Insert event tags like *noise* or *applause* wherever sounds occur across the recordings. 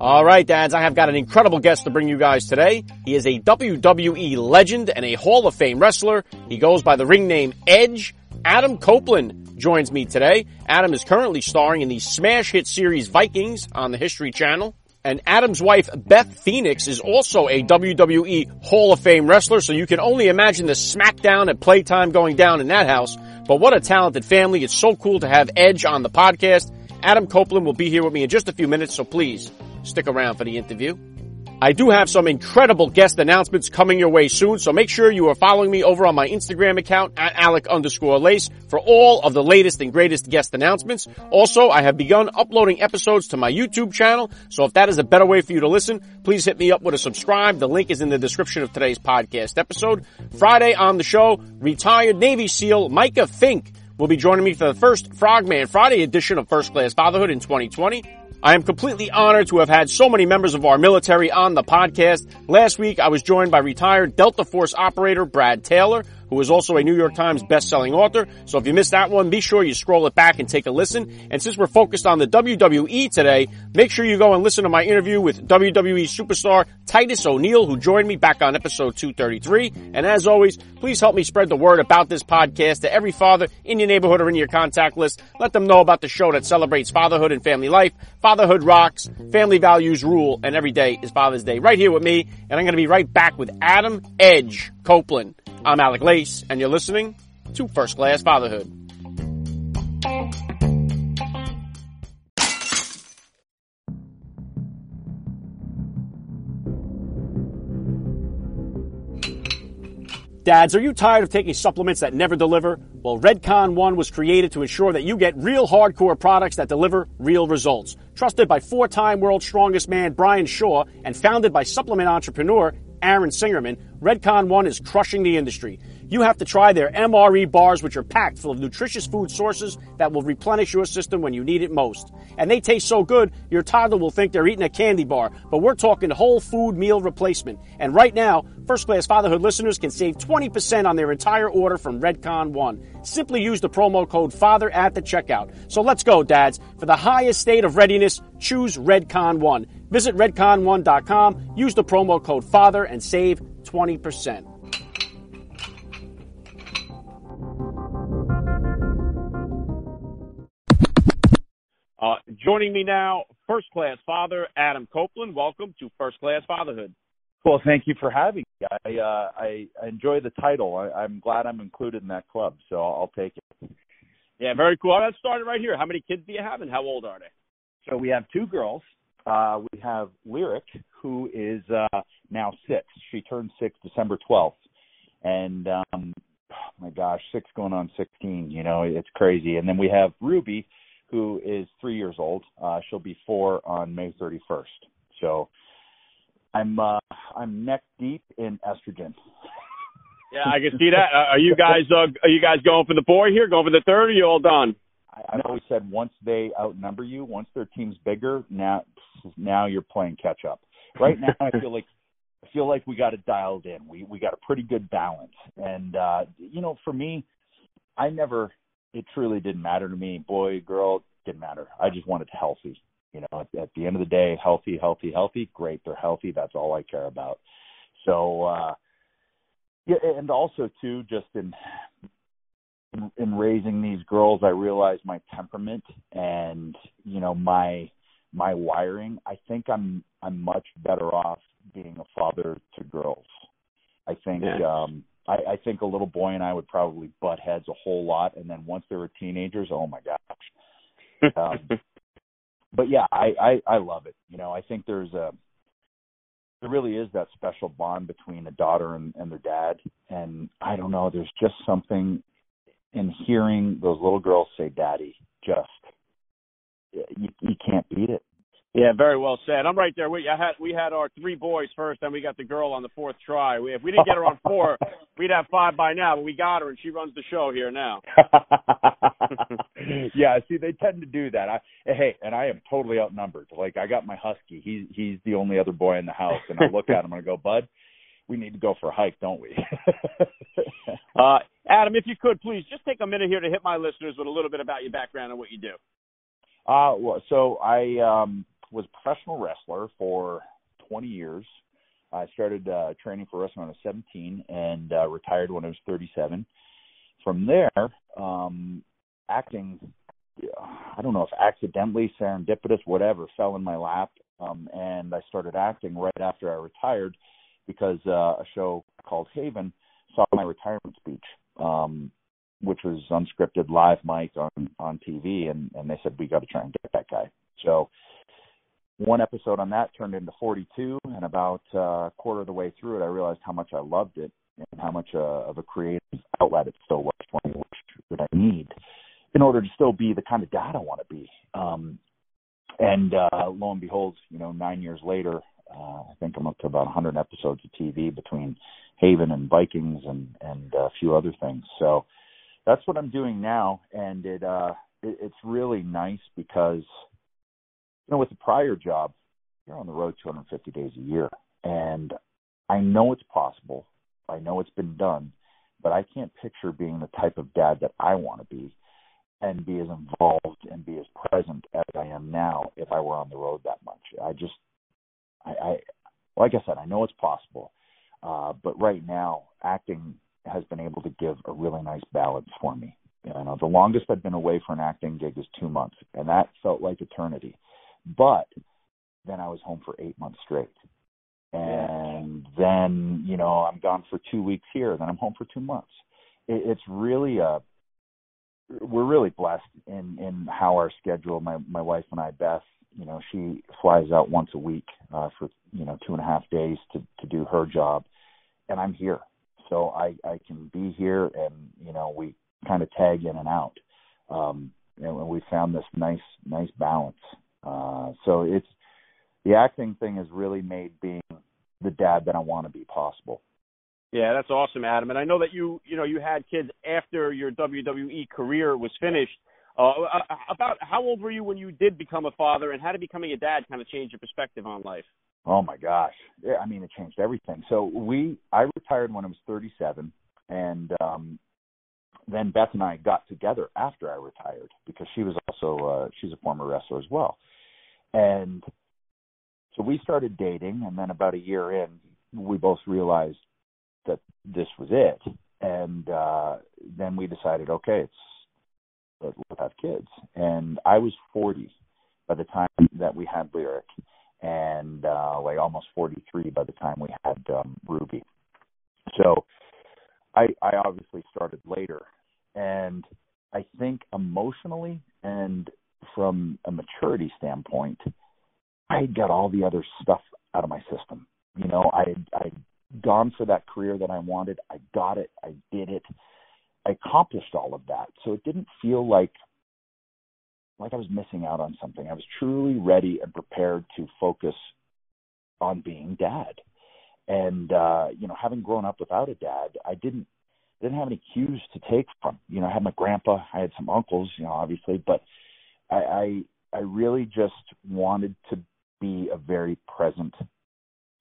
All right, dads, I have got an incredible guest to bring you guys today. He is a WWE legend and a Hall of Fame wrestler. He goes by the ring name Edge. Adam Copeland joins me today. Adam is currently starring in the smash hit series Vikings on the History Channel. And Adam's wife, Beth Phoenix, is also a WWE Hall of Fame wrestler, so you can only imagine the smackdown at playtime going down in that house. But what a talented family. It's so cool to have Edge on the podcast. Adam Copeland will be here with me in just a few minutes, so please stick around for the interview. I do have some incredible guest announcements coming your way soon, so make sure you are following me over on my Instagram account at Alec underscore Lace for all of the latest and greatest guest announcements. Also, I have begun uploading episodes to my YouTube channel, so if that is a better way for you to listen, please hit me up with a subscribe. The link is in the description of today's podcast episode. Friday on the show, retired Navy SEAL Micah Fink will be joining me for the first Frogman Friday edition of First Class Fatherhood in 2020. I am completely honored to have had so many members of our military on the podcast. Last week, I was joined by retired Delta Force operator Brad Taylor, who is also a New York Times best-selling author. So if you missed that one, be sure you scroll it back and take a listen. And since we're focused on the WWE today, make sure you go and listen to my interview with WWE superstar Titus O'Neil, who joined me back on episode 233. And as always, please help me spread the word about this podcast to every father in your neighborhood or in your contact list. Let them know about the show that celebrates fatherhood and family life. Fatherhood rocks, family values rule, and every day is Father's Day right here with me. And I'm going to be right back with Adam Edge Copeland. I'm Alec Lace, and you're listening to First Class Fatherhood. Dads, are you tired of taking supplements that never deliver? Well, Redcon One was created to ensure that you get real hardcore products that deliver real results. Trusted by four-time world's strongest man Brian Shaw and founded by supplement entrepreneur Aaron Singerman, Redcon One is crushing the industry. You have to try their MRE bars, which are packed full of nutritious food sources that will replenish your system when you need it most. And they taste so good, your toddler will think they're eating a candy bar. But we're talking whole food meal replacement. And right now, First Class Fatherhood listeners can save 20% on their entire order from Redcon One. Simply use the promo code FATHER at the checkout. So let's go, dads. For the highest state of readiness, choose Redcon One. Visit redcon1.com, use the promo code FATHER, and save 20%. Uh, joining me now, first class father Adam Copeland. Welcome to First Class Fatherhood. Well, thank you for having me. I uh, I, enjoy the title. I, am glad I'm included in that club, so I'll take it. Yeah, very cool. Let's start right here. How many kids do you have, and how old are they? So we have two girls. Uh, we have Lyric, who is uh, now six. She turned six December 12th, and um, oh my gosh, six going on 16. You know, it's crazy. And then we have Ruby, who is three years old. Uh, she'll be four on May 31st. So I'm uh, I'm neck deep in estrogen. *laughs* yeah, I can see that. Uh, are you guys uh, are you guys going for the boy here? Going for the third? Or are you all done? I, I've always said once they outnumber you, once their team's bigger, now now you're playing catch up. Right now, I feel like I feel like we got it dialed in. We we got a pretty good balance, and uh, you know, for me, I never it truly didn't matter to me. Boy, girl, didn't matter. I just wanted healthy. You know, at, at the end of the day, healthy, healthy, healthy. Great, they're healthy. That's all I care about. So, uh, yeah, and also too, just in, in in raising these girls, I realized my temperament and you know my my wiring. I think I'm I'm much better off being a father to girls. I think yeah. um I, I think a little boy and I would probably butt heads a whole lot, and then once they were teenagers, oh my gosh. Um, *laughs* but yeah, I, I I love it. You know, I think there's a there really is that special bond between a daughter and, and their dad, and I don't know. There's just something in hearing those little girls say "daddy." Just you, you can't beat it. Yeah, very well said. I'm right there with you. I had we had our three boys first, then we got the girl on the fourth try. We, if we didn't get her on *laughs* four, we'd have five by now. But we got her, and she runs the show here now. *laughs* yeah, see, they tend to do that. I hey, and I am totally outnumbered. Like I got my husky. He's he's the only other boy in the house, and I look at him and I go, Bud, we need to go for a hike, don't we? *laughs* uh, Adam, if you could please just take a minute here to hit my listeners with a little bit about your background and what you do. Uh, well, so I um was a professional wrestler for 20 years. I started uh, training for wrestling when I was 17 and uh, retired when I was 37. From there, um, acting, I don't know if accidentally, serendipitous, whatever, fell in my lap. Um, and I started acting right after I retired because uh, a show called Haven saw my retirement speech, um, which was unscripted live mic on on TV, and and they said we got to try and get that guy. So one episode on that turned into 42, and about uh, a quarter of the way through it, I realized how much I loved it and how much uh, of a creative outlet it still was for me, which that I need in order to still be the kind of dad I want to be. Um, and uh, lo and behold, you know, nine years later, uh, I think I'm up to about 100 episodes of TV between Haven and Vikings and and a few other things. So that's what I'm doing now, and it uh, it, it's really nice because you know, with the prior job, you're on the road 250 days a year, and I know it's possible. I know it's been done, but I can't picture being the type of dad that I want to be and be as involved and be as present as I am now if I were on the road that much. I just, I, I like I said, I know it's possible, uh, but right now acting has been able to give a really nice balance for me. You know, the longest I've been away for an acting gig is two months, and that felt like eternity. But then I was home for eight months straight. And then, you know, I'm gone for two weeks here, then I'm home for two months. It, it's really a we're really blessed in in how our schedule my my wife and I Beth you know she flies out once a week uh for you know two and a half days to to do her job. And I'm here. So I I can be here and you know we kind of tag in and out. Um and we found this nice nice balance uh, so it's the acting thing has really made being the dad that I want to be possible. Yeah, that's awesome, Adam. And I know that you, you know, you had kids after your WWE career was finished. Uh, uh, about how old were you when you did become a father, and how did becoming a dad kind of change your perspective on life? Oh my gosh, yeah, I mean, it changed everything. So we, I retired when I was 37, and um, then Beth and I got together after I retired because she was also uh, she's a former wrestler as well. And so we started dating, and then about a year in, we both realized that this was it. And uh, then we decided, okay, it's let's have kids. And I was 40 by the time that we had Lyric, and uh, like almost 43 by the time we had um, Ruby. So I, I obviously started later, and I think emotionally and from a maturity standpoint, I had got all the other stuff out of my system. You know, I I'd gone for that career that I wanted. I got it. I did it. I accomplished all of that. So it didn't feel like like I was missing out on something. I was truly ready and prepared to focus on being dad. And uh, you know, having grown up without a dad, I didn't didn't have any cues to take from. You know, I had my grandpa, I had some uncles, you know, obviously, but I, I I really just wanted to be a very present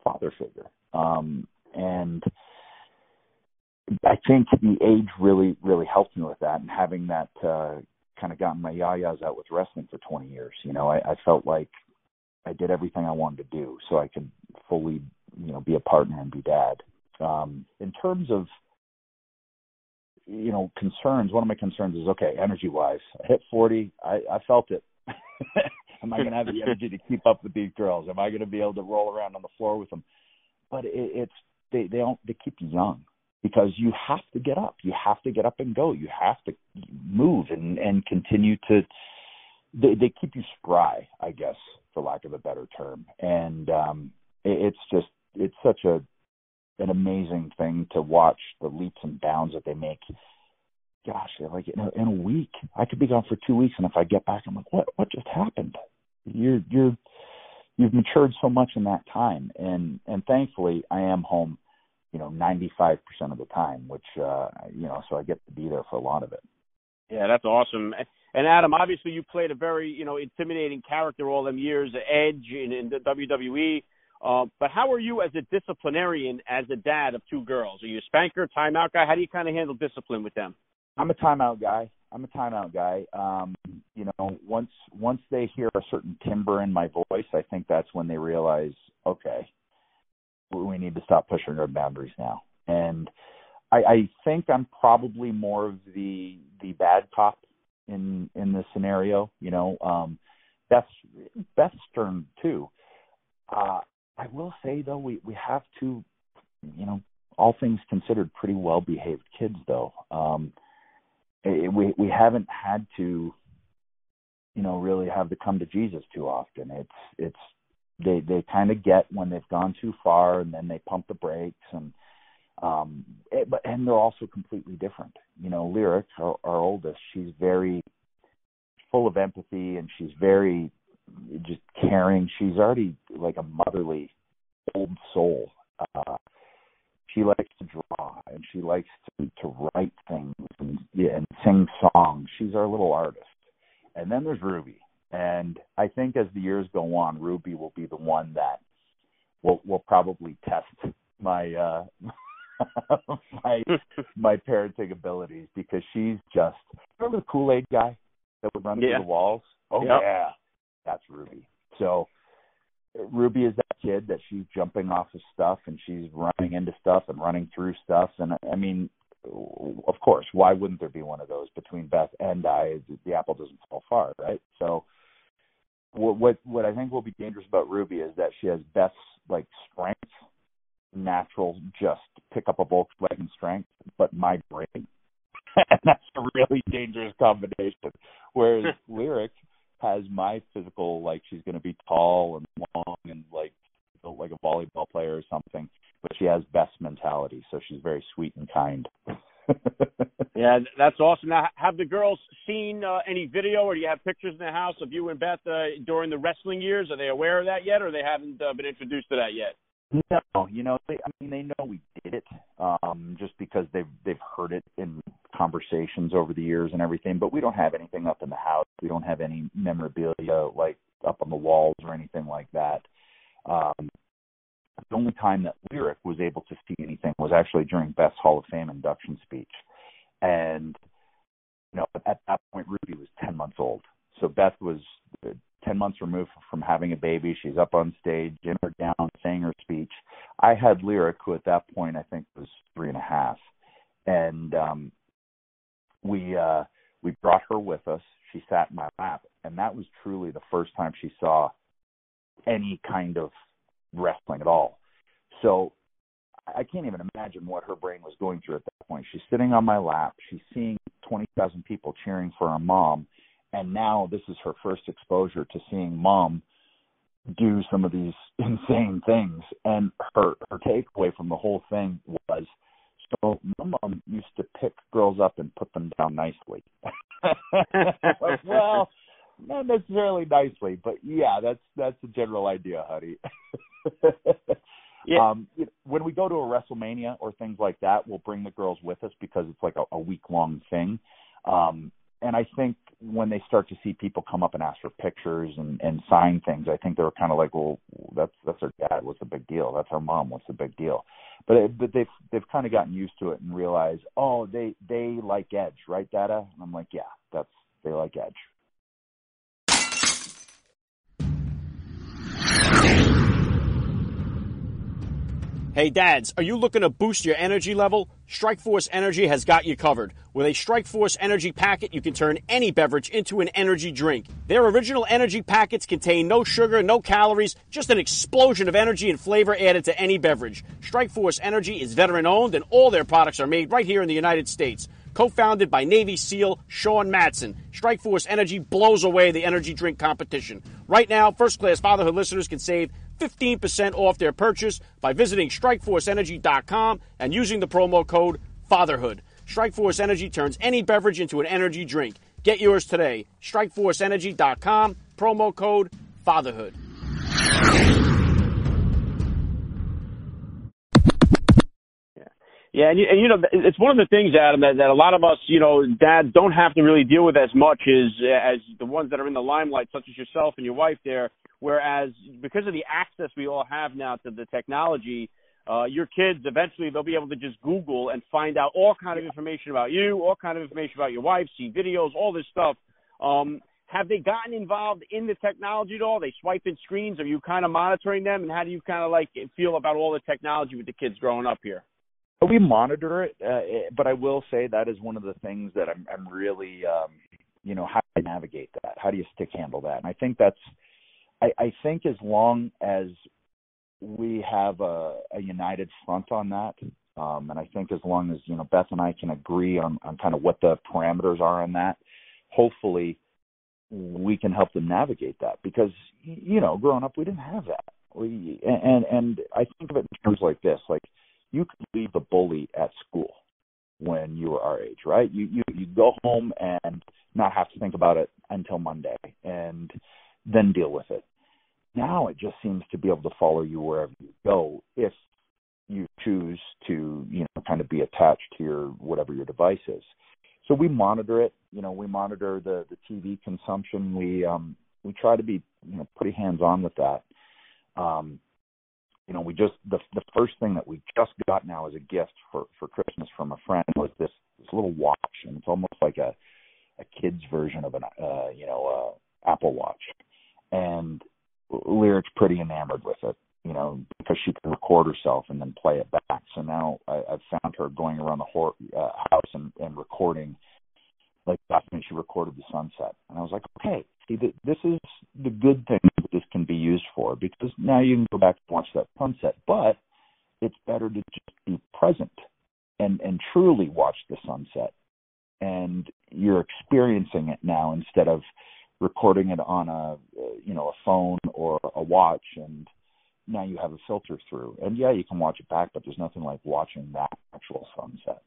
father figure. Um, and I think the age really, really helped me with that and having that uh, kind of gotten my yayas out with wrestling for 20 years. You know, I, I felt like I did everything I wanted to do so I could fully, you know, be a partner and be dad. Um, in terms of you know concerns one of my concerns is okay energy wise i hit 40 i i felt it. *laughs* Am i going to have the energy to keep up with these girls? Am i going to be able to roll around on the floor with them? But it, it's they they don't they keep you young because you have to get up. You have to get up and go. You have to move and and continue to they they keep you spry i guess for lack of a better term. And um it, it's just it's such a an amazing thing to watch the leaps and bounds that they make. Gosh, they're like in a, in a week, I could be gone for two weeks, and if I get back, I'm like, what? What just happened? You're you're you've matured so much in that time, and and thankfully I am home, you know, 95% of the time, which uh, you know, so I get to be there for a lot of it. Yeah, that's awesome. And Adam, obviously you played a very, you know, intimidating character all them years, Edge in, in the WWE. Uh, but how are you as a disciplinarian, as a dad of two girls? Are you a spanker, timeout guy? How do you kind of handle discipline with them? I'm a timeout guy. I'm a timeout guy. Um, you know, once once they hear a certain timbre in my voice, I think that's when they realize, okay, we need to stop pushing our boundaries now. And I, I think I'm probably more of the the bad cop in in this scenario. You know, um, Beth's Beth's too. Uh, I will say though, we we have two, you know, all things considered, pretty well behaved kids though. Um, we we haven't had to, you know, really have to come to Jesus too often. It's it's they they kind of get when they've gone too far, and then they pump the brakes and um it, but and they're also completely different you know lyric our, our oldest she's very full of empathy and she's very just caring she's already like a motherly old soul uh she likes to draw and she likes to to write things and yeah, and sing songs she's our little artist and then there's ruby and i think as the years go on ruby will be the one that will will probably test my uh *laughs* my *laughs* my parenting abilities because she's just remember the Kool Aid guy that would run yeah. through the walls. Oh yep. yeah, that's Ruby. So Ruby is that kid that she's jumping off of stuff and she's running into stuff and running through stuff. And I mean, of course, why wouldn't there be one of those between Beth and I? The apple doesn't fall far, right? So what what what I think will be dangerous about Ruby is that she has Beth's like strength natural just pick up a Volkswagen strength, but my brain. and *laughs* that's a really dangerous combination. Whereas *laughs* Lyric has my physical, like she's going to be tall and long and like like a volleyball player or something, but she has Beth's mentality, so she's very sweet and kind. *laughs* yeah, that's awesome. Now, have the girls seen uh, any video, or do you have pictures in the house of you and Beth uh, during the wrestling years? Are they aware of that yet, or they haven't uh, been introduced to that yet? No, you know, they, I mean, they know we did it, um, just because they've they've heard it in conversations over the years and everything. But we don't have anything up in the house. We don't have any memorabilia like up on the walls or anything like that. Um, the only time that Lyric was able to see anything was actually during Beth's Hall of Fame induction speech, and you know, at that point, Ruby was ten months old. So Beth was 10 months removed from having a baby. She's up on stage, in her gown, saying her speech. I had Lyric, who at that point I think was three and a half. And um, we uh, we brought her with us. She sat in my lap, and that was truly the first time she saw any kind of wrestling at all. So I can't even imagine what her brain was going through at that point. She's sitting on my lap. She's seeing 20,000 people cheering for her mom and now this is her first exposure to seeing mom do some of these *laughs* insane things and her her takeaway from the whole thing was so my mom used to pick girls up and put them down nicely *laughs* well not necessarily nicely but yeah that's that's the general idea honey yeah. Um, when we go to a WrestleMania or things like that, we'll bring the girls with us because it's like a, a week long thing. Um, and I think when they start to see people come up and ask for pictures and and sign things, I think they were kind of like, well, that's that's our dad. What's the big deal? That's our mom. What's the big deal? But it, but they've they've kind of gotten used to it and realize, oh, they they like Edge, right, Dada? And I'm like, yeah, that's they like Edge. Hey dads, are you looking to boost your energy level? Strikeforce Energy has got you covered. With a Strikeforce Energy packet, you can turn any beverage into an energy drink. Their original energy packets contain no sugar, no calories, just an explosion of energy and flavor added to any beverage. Strikeforce Energy is veteran owned and all their products are made right here in the United States. Co-founded by Navy SEAL Sean Matson, Strikeforce Energy blows away the energy drink competition. Right now, first class fatherhood listeners can save 15% off their purchase by visiting strikeforceenergy.com and using the promo code FATHERHOOD. Strikeforce Energy turns any beverage into an energy drink. Get yours today. Strikeforceenergy.com, promo code FATHERHOOD. Yeah, and you, and you know, it's one of the things, Adam, that, that a lot of us, you know, dads don't have to really deal with as much as as the ones that are in the limelight, such as yourself and your wife there. Whereas because of the access we all have now to the technology, uh, your kids eventually they'll be able to just Google and find out all kind of information about you, all kind of information about your wife, see videos, all this stuff. Um, have they gotten involved in the technology at all? They swiping screens. Are you kind of monitoring them, and how do you kind of like feel about all the technology with the kids growing up here? We monitor it, uh, but I will say that is one of the things that I'm, I'm really, um, you know, how do you navigate that? How do you stick handle that? And I think that's, I, I think as long as we have a, a united front on that, um, and I think as long as you know Beth and I can agree on, on kind of what the parameters are on that, hopefully we can help them navigate that because you know growing up we didn't have that we and and I think of it in terms like this like you could leave the bully at school when you were our age right you you you go home and not have to think about it until Monday and then deal with it now it just seems to be able to follow you wherever you go if you choose to you know kind of be attached to your whatever your device is so we monitor it. You know, we monitor the the TV consumption. We um we try to be you know pretty hands on with that. Um, you know, we just the the first thing that we just got now as a gift for for Christmas from a friend was this this little watch, and it's almost like a a kid's version of an uh, you know uh, Apple Watch, and Lyric's pretty enamored with it you know, because she can record herself and then play it back. So now I, I've found her going around the whole, uh, house and, and recording. Like last night, she recorded the sunset, and I was like, okay, see, this is the good thing that this can be used for because now you can go back and watch that sunset. But it's better to just be present and and truly watch the sunset, and you're experiencing it now instead of recording it on a you know a phone or a watch and now you have a filter through. And yeah, you can watch it back, but there's nothing like watching that actual sunset.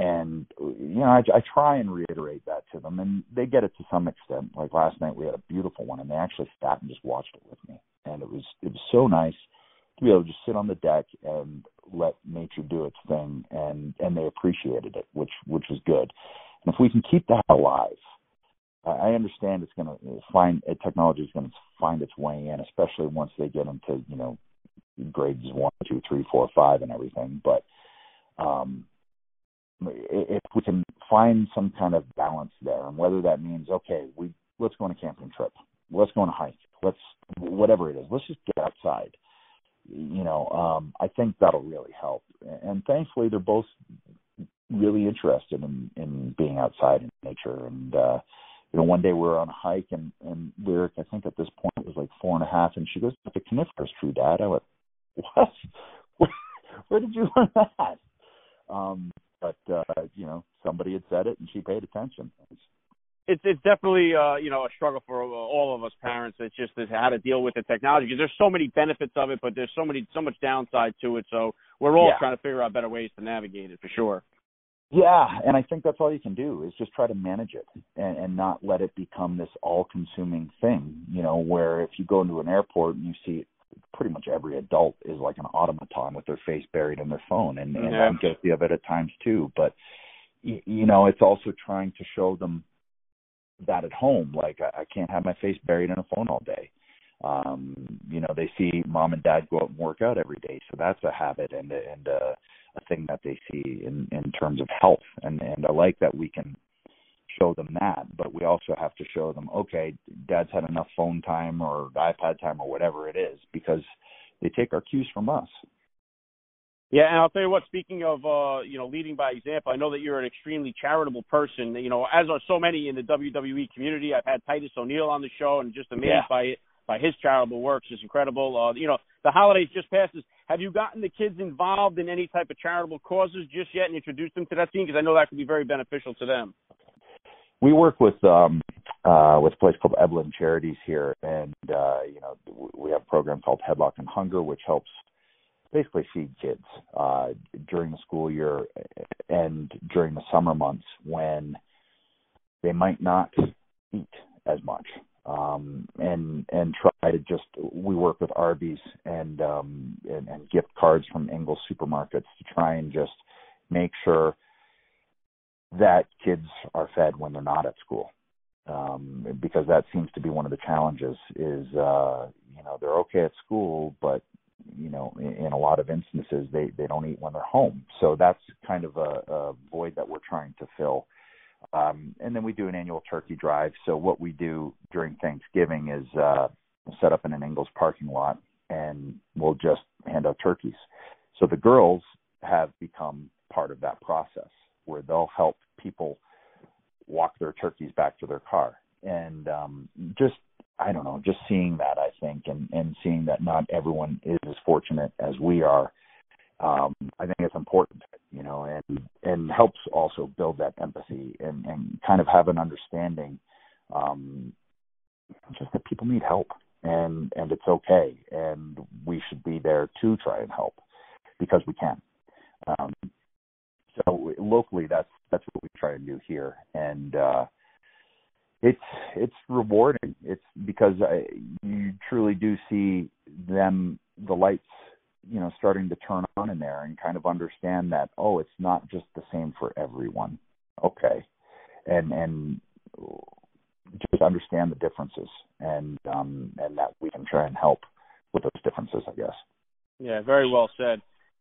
And you know, I, I try and reiterate that to them, and they get it to some extent. Like last night, we had a beautiful one, and they actually sat and just watched it with me, and it was it was so nice to be able to just sit on the deck and let nature do its thing, and and they appreciated it, which which was good. And if we can keep that alive, I understand it's going to find technology is going to find its way in, especially once they get into you know grades one, two, three, four, five, and everything. But um, if we can find some kind of balance there, and whether that means okay, we let's go on a camping trip, let's go on a hike, let's whatever it is, let's just get outside. You know, um, I think that'll really help. And thankfully, they're both really interested in in being outside in nature and. uh you know, one day we were on a hike and and Lyric, I think at this point was like four and a half, and she goes, But "The coniferous tree, Dad." I went, "What? Where, *laughs* where did you learn that?" Um, but uh, you know, somebody had said it, and she paid attention. It's it's definitely uh, you know a struggle for all of us parents. It's just this how to deal with the technology because there's so many benefits of it, but there's so many so much downside to it. So we're all yeah. trying to figure out better ways to navigate it for sure. Yeah, and I think that's all you can do is just try to manage it and, and not let it become this all-consuming thing. You know, where if you go into an airport and you see pretty much every adult is like an automaton with their face buried in their phone, and, and yeah. I'm guilty of it at times too. But you, you know, it's also trying to show them that at home, like I, I can't have my face buried in a phone all day. Um, you know, they see mom and dad go out and work out every day, so that's a habit and and uh a thing that they see in in terms of health and and I like that we can show them that but we also have to show them okay dad's had enough phone time or iPad time or whatever it is because they take our cues from us yeah, and I'll tell you what. Speaking of, uh, you know, leading by example, I know that you're an extremely charitable person. You know, as are so many in the WWE community. I've had Titus O'Neil on the show, and just amazed yeah. by it, by his charitable works. It's incredible. Uh, you know, the holidays just passes. Have you gotten the kids involved in any type of charitable causes just yet and introduced them to that scene? Because I know that could be very beneficial to them. We work with um uh with a place called Evelyn Charities here and uh you know we have a program called Headlock and Hunger which helps basically feed kids uh during the school year and during the summer months when they might not eat as much um, and and try to just we work with Arby's and um, and, and gift cards from Ingles supermarkets to try and just make sure that kids are fed when they're not at school. Um, because that seems to be one of the challenges is uh, you know they're okay at school but you know in, in a lot of instances they they don't eat when they're home. So that's kind of a, a void that we're trying to fill. Um, and then we do an annual turkey drive. So what we do during thanksgiving is uh, set up in an Ingles parking lot and we'll just hand out turkeys. So the girls have become part of that process where they'll help people walk their turkeys back to their car. And um, just I don't know, just seeing that I think, and and seeing that not everyone is as fortunate as we are, um, I think it's important, you know, and and helps also build that empathy and and kind of have an understanding, um, just that people need help and and it's okay, and we should be there to try and help because we can. Um, so locally, that's that's what we try to do here, and uh, it's it's rewarding. It's because I, you truly do see them the lights, you know, starting to turn on in there, and kind of understand that oh, it's not just the same for everyone. Okay, and and just understand the differences, and um, and that we can try and help with those differences, I guess. Yeah, very well said.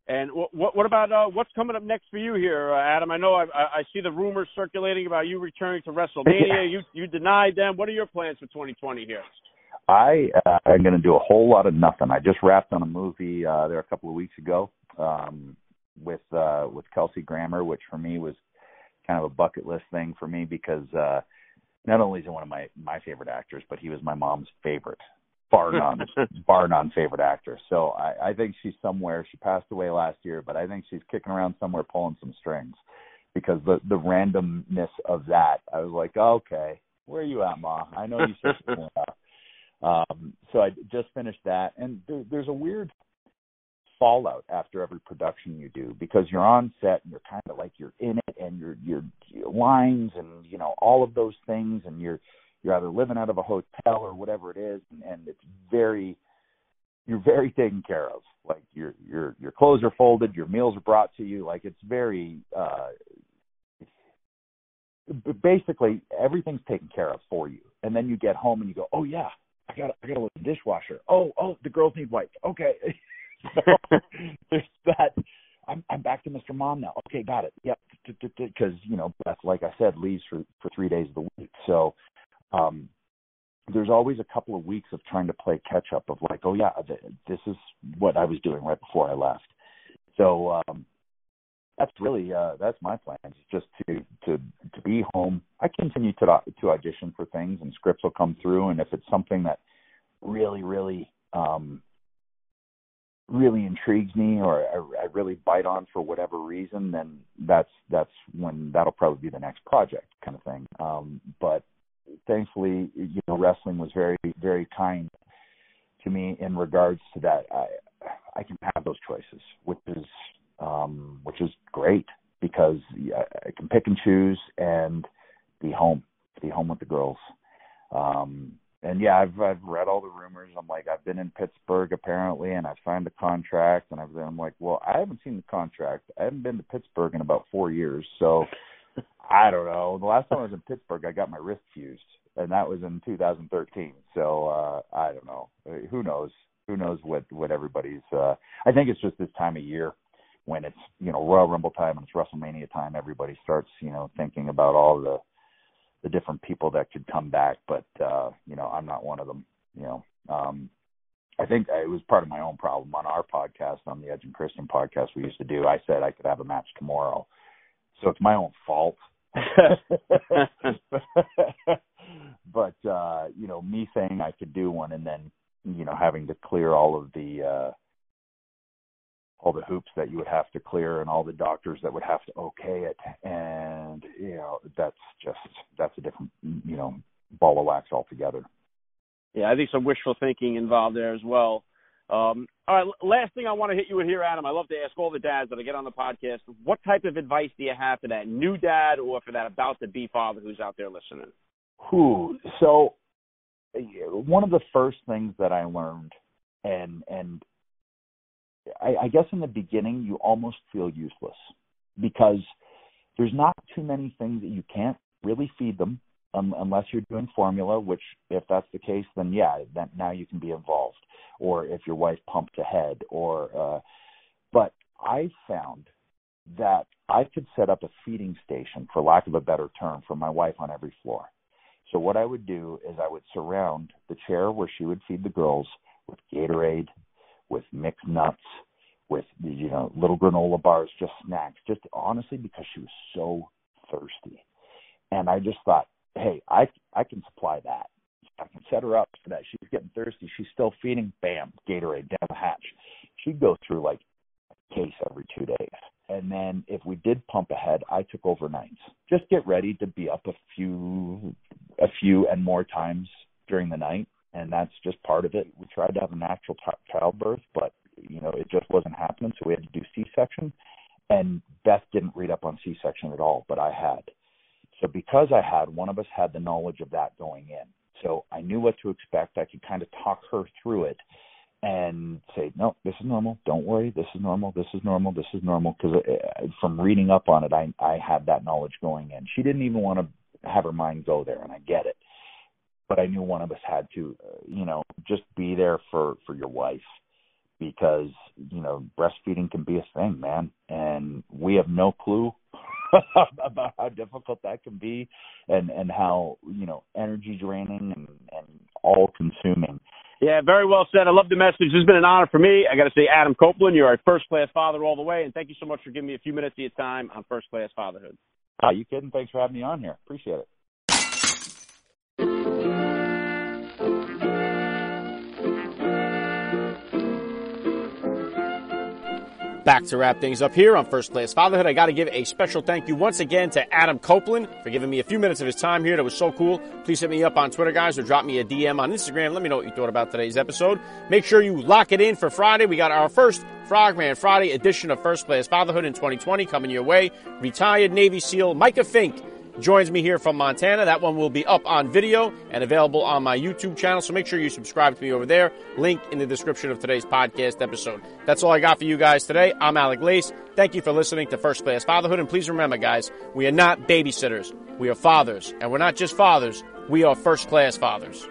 And what what about uh, what's coming up next for you here, uh, Adam? I know I, I see the rumors circulating about you returning to WrestleMania. you you denied them. What are your plans for 2020 here? I uh, am going to do a whole lot of nothing. I just wrapped on a movie uh, there a couple of weeks ago um, with uh, with Kelsey Grammer, which for me was kind of a bucket list thing for me because uh, not only is he one of my my favorite actors, but he was my mom's favorite bar *laughs* none, bar none favorite actor. So I, I think she's somewhere. She passed away last year, but I think she's kicking around somewhere, pulling some strings, because the the randomness of that, I was like, oh, okay, where are you at, Ma? I know you said *laughs* um, so I just finished that, and there, there's a weird fallout after every production you do because you're on set and you're kind of like you're in it and you're you're, you're lines and you know all of those things and you're you're either living out of a hotel or whatever it is and, and it's very you're very taken care of like your your your clothes are folded your meals are brought to you like it's very uh basically everything's taken care of for you and then you get home and you go oh yeah i got i got to load the dishwasher oh oh the girls need wipes okay *laughs* so there's that I'm I'm back to Mr. Mom now. Okay, got it. Yep. Because you know Beth, like I said, leaves for for three days of the week. So um, there's always a couple of weeks of trying to play catch up of like, oh yeah, this is what I was doing right before I left. So um, that's really uh, that's my plans, just to to to be home. I continue to to audition for things, and scripts will come through, and if it's something that really really um, really intrigues me or I, I really bite on for whatever reason, then that's that's when that'll probably be the next project kind of thing. Um, but thankfully, you know, wrestling was very, very kind to me in regards to that. I I can have those choices, which is um, which is great because I can pick and choose and be home, be home with the girls. Um, and yeah, I've I've read all the rumors. I'm like, I've been in Pittsburgh apparently, and I've signed a contract, and I've I'm like, well, I haven't seen the contract. I haven't been to Pittsburgh in about four years, so I don't know. The last time I was in Pittsburgh, I got my wrist fused, and that was in 2013. So uh I don't know. Who knows? Who knows what what everybody's? uh I think it's just this time of year when it's you know Royal Rumble time and it's WrestleMania time. Everybody starts you know thinking about all the the different people that could come back, but uh, you know I'm not one of them. You know. um I think it was part of my own problem on our podcast, on the Edge and Christian podcast we used to do. I said I could have a match tomorrow, so it's my own fault. *laughs* but uh, you know, me saying I could do one and then, you know, having to clear all of the uh all the hoops that you would have to clear and all the doctors that would have to okay it. And you know that's just that's a different you know ball of wax altogether. Yeah i think some wishful thinking involved there as well um, all right, last thing I want to hit you with here, Adam. I love to ask all the dads that I get on the podcast, what type of advice do you have for that new dad or for that about to be father who's out there listening? Who? So, one of the first things that I learned, and and I, I guess in the beginning you almost feel useless because there's not too many things that you can't really feed them um, unless you're doing formula, which if that's the case, then yeah, then now you can be involved. Or if your wife pumped ahead, or uh, but I found that I could set up a feeding station, for lack of a better term, for my wife on every floor. So what I would do is I would surround the chair where she would feed the girls with Gatorade, with mixed nuts, with you know little granola bars, just snacks, just honestly because she was so thirsty. And I just thought, hey, I I can supply that. Set her up so that she's getting thirsty. She's still feeding. Bam, Gatorade down the hatch. She'd go through like a case every two days. And then if we did pump ahead, I took overnights. Just get ready to be up a few, a few and more times during the night, and that's just part of it. We tried to have a natural childbirth, but you know it just wasn't happening, so we had to do C-section. And Beth didn't read up on C-section at all, but I had. So because I had, one of us had the knowledge of that going in. So I knew what to expect. I could kind of talk her through it and say, no, this is normal. Don't worry. This is normal. This is normal. This is normal. Because uh, from reading up on it, I I had that knowledge going in. She didn't even want to have her mind go there, and I get it. But I knew one of us had to, uh, you know, just be there for for your wife because you know breastfeeding can be a thing, man, and we have no clue *laughs* about how difficult that can be, and and how you know energy draining and and all consuming. Yeah, very well said. I love the message. This has been an honor for me. I got to say, Adam Copeland, you're a first class father all the way, and thank you so much for giving me a few minutes of your time on first class fatherhood. Ah, you kidding? Thanks for having me on here. Appreciate it. Back to wrap things up here on First Class Fatherhood. I got to give a special thank you once again to Adam Copeland for giving me a few minutes of his time here. That was so cool. Please hit me up on Twitter, guys, or drop me a DM on Instagram. Let me know what you thought about today's episode. Make sure you lock it in for Friday. We got our first Frogman Friday edition of First Class Fatherhood in 2020 coming your way. Retired Navy SEAL Micah Fink joins me here from Montana. That one will be up on video and available on my YouTube channel. So make sure you subscribe to me over there. Link in the description of today's podcast episode. That's all I got for you guys today. I'm Alec Lace. Thank you for listening to First Class Fatherhood. And please remember, guys, we are not babysitters. We are fathers. And we're not just fathers. We are first class fathers.